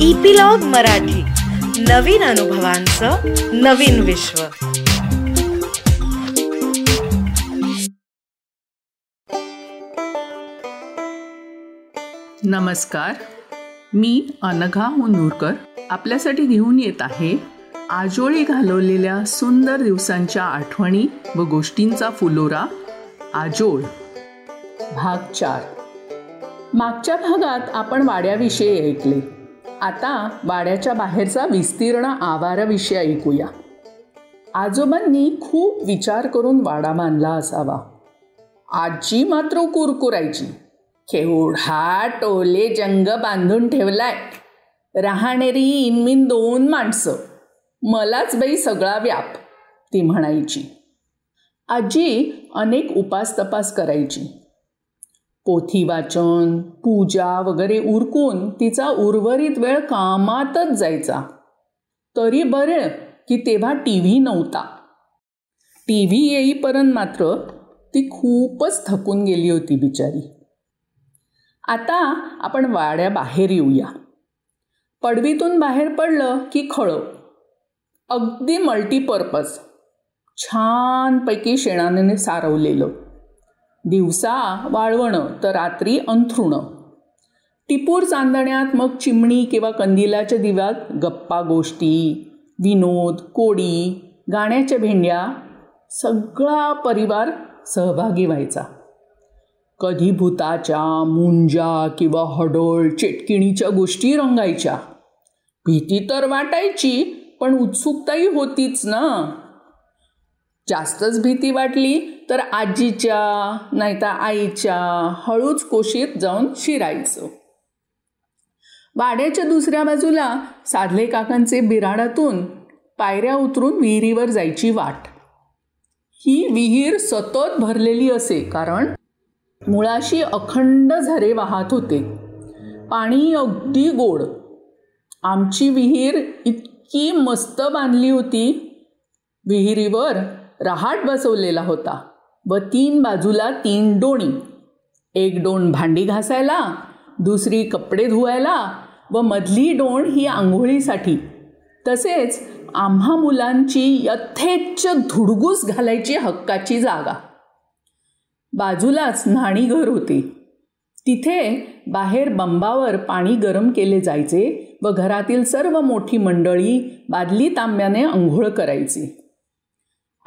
Epilogue Marathi. नवीन अनुभवांचं नवीन विश्व. नमस्कार. मी अनघा मुनूरकर. आपल्यासाठी घेऊन येत आहे आजोळी घालवलेल्या सुंदर दिवसांच्या आठवणी व गोष्टींचा फुलोरा आजोळ. भाग चार. मागच्या भागात आपण वाड्याविषयी ऐकले. आता वाड्याच्या बाहेरचा विस्तीर्ण आवाराविषयी ऐकूया. आजोबांनी खूप विचार करून वाडा बांधला असावा. आजी मात्र कुरकुरायची. केवढा टोले जंग बांधून ठेवलाय. राहणेरी इनमिन दोन माणसं. मलाच बाई सगळा व्याप ती म्हणायची. आजी अनेक उपास तपास करायची. पोथी वाचन पूजा वगैरे उरकून तिचा उर्वरित वेळ कामातच जायचा. तरी बरं की तेव्हा टी व्ही नव्हता. टी व्ही येईपर्यंत मात्र ती खूपच थकून गेली होती बिचारी. आता आपण वाड्या बाहेर येऊया. पडवीतून बाहेर पडलं की खळं. अगदी मल्टीपर्पज. छानपैकी शेणाने सारवलेलं. दिवसा वाळवणं तर रात्री अंथरुणं. टिपूर चांदण्यात मग चिमणी किंवा कंदिलाच्या दिव्यात गप्पा गोष्टी विनोद कोडी गाण्याच्या भेंड्या सगळा परिवार सहभागी व्हायचा. कधी भूताच्या मुंजा किंवा हडोळ चेटकिणीच्या गोष्टी रंगायच्या. भीती तर वाटायची पण उत्सुकताही होतीच ना. जास्तच भीती वाटली तर आजीच्या नाहीतर आईच्या हळूच कोशीत जाऊन शिरायचं. वाड्याच्या दुसऱ्या बाजूला साधले काकांचे बिराडातून पायऱ्या उतरून विहिरीवर जायची वाट. ही विहीर सतत भरलेली असे कारण मुळाशी अखंड झरे वाहत होते. पाणी अगदी गोड. आमची विहीर इतकी मस्त बांधली होती. विहिरीवर रहाट बसवलेला होता व तीन बाजूला तीन डोणी. एक डोण भांडी घासायला दुसरी कपडे धुवायला व मधली डोण ही आंघोळीसाठी. तसेच आम्हा मुलांची यथेच्छ धुडगूस घालायची हक्काची जागा. बाजूलाच न्हाणीघर होते. तिथे बाहेर बंबावर पाणी गरम केले जायचे व घरातील सर्व मोठी मंडळी बादली तांब्याने आंघोळ करायची.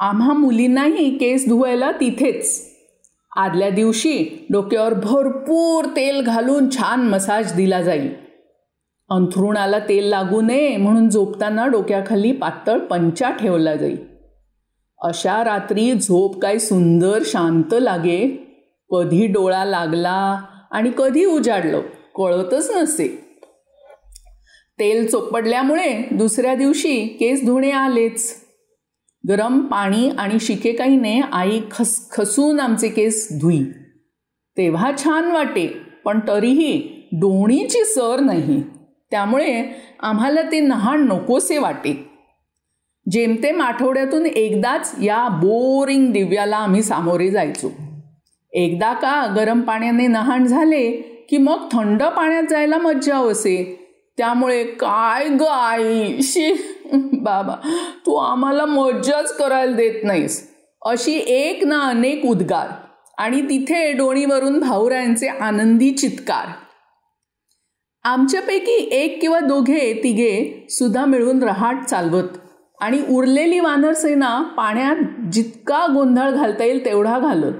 आम्हा मुलींनाही केस धुवायला तिथेच. आदल्या दिवशी डोक्यावर भरपूर तेल घालून छान मसाज दिला जाईल. अंथरुणाला तेल लागू नये म्हणून झोपताना डोक्याखाली पातळ पंचा ठेवला जाईल. अशा रात्री झोप काय सुंदर शांत लागे. कधी डोळा लागला आणि कधी उजाडलं कळतच नसे. तेल चोपडल्यामुळे दुसऱ्या दिवशी केस धुणे आलेच. गरम पाणी आणि शिकेकाईने आई खस खसून आमचे केस धुई. तेव्हा छान वाटे पण तरीही डोणीची सर नाही. त्यामुळे आम्हाला ते नहाण नकोसे वाटे. जेमतेम आठवड्यातून एकदाच या बोरिंग दिव्याला आम्ही सामोरे जायचो. एकदा का गरम पाण्याने नहाण झाले की मग थंड पाण्यात जायला मज्जा असे. त्यामुळे काय ग आई? शी! बाबा तू आम्हाला मज्जाच करायला देत नाहीस. अशी एक ना अनेक उद्गार. आणि तिथे डोणीवरून भाऊरायांचे आनंदी चित्कार. आमच्यापैकी एक किंवा दोघे तिघे सुद्धा मिळून रहाट चालवत. आणि उरलेली वानरसेना पाण्यात जितका गोंधळ घालता येईल तेवढा घालत.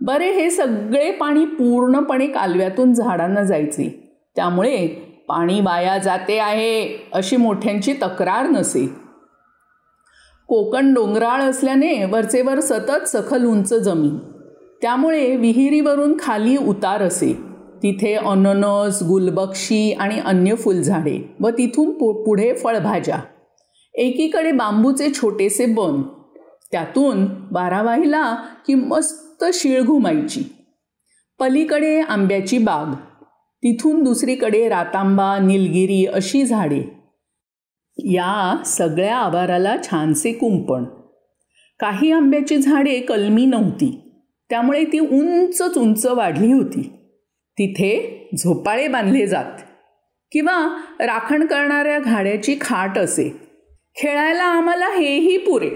बरे हे सगळे पाणी पूर्णपणे कालव्यातून झाडांना जायचे. त्यामुळे पाणी वाया जाते आहे अशी मोठ्यांची तक्रार नसे. कोकण डोंगराळ असल्याने वरचेवर सतत सखल उंच जमीन. त्यामुळे विहिरीवरून खाली उतार असे. तिथे अननस गुलबक्षी आणि अन्य फुलझाडे व तिथून पु पुढे फळभाज्या. एकीकडे बांबूचे छोटेसे बन. त्यातून बारावाहीला की मस्त शिळ घुमायची. पलीकडे आंब्याची बाग. तिथून दुसरीकडे रातांबा निलगिरी अशी झाडे. या सगळ्या आवाराला छानसे कुंपण. काही आंब्याची झाडे कलमी नव्हती. त्यामुळे ती उंचच उंच वाढली होती. तिथे झोपाळे बांधले जात. किंवा राखण करणाऱ्या घाड्याची खाट असे. खेळायला आम्हाला हेही पुरे.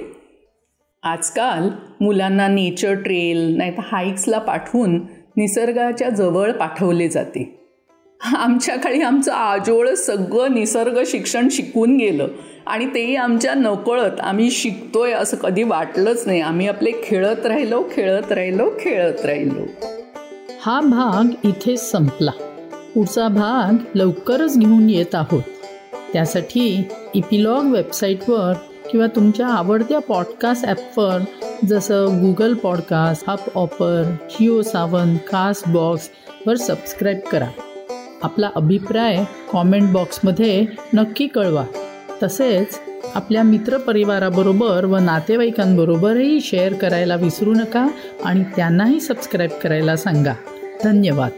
आजकाल मुलांना नेचर ट्रेल नाही तर हाईक्सला पाठवून निसर्गाच्या जवळ पाठवले जाते. आमच्याकडे आमचं आजोळ सगळं निसर्ग शिक्षण शिकून गेलं. आणि तेही आमच्या नकळत. आम्ही शिकतोय असं कधी वाटलंच नाही. आम्ही आपले खेळत राहिलो खेळत राहिलो खेळत राहिलो. हा भाग इथे संपला. पुढचा भाग लवकरच घेऊन येत आहोत. त्यासाठी इपिलॉग वेबसाईटवर किंवा तुमच्या आवडत्या पॉडकास्ट ॲपवर जसं गुगल पॉडकास्ट हप ऑपर जिओ सावन कास्ट बॉक्सवर सबस्क्राईब करा. आपला अभिप्राय कॉमेंट बॉक्समध्ये नक्की कळवा. तसेच आपल्या मित्रपरिवाराबरोबर व नातेवाईकांबरोबरही शेअर करायला विसरू नका आणि त्यांनाही सबस्क्राईब करायला सांगा. धन्यवाद.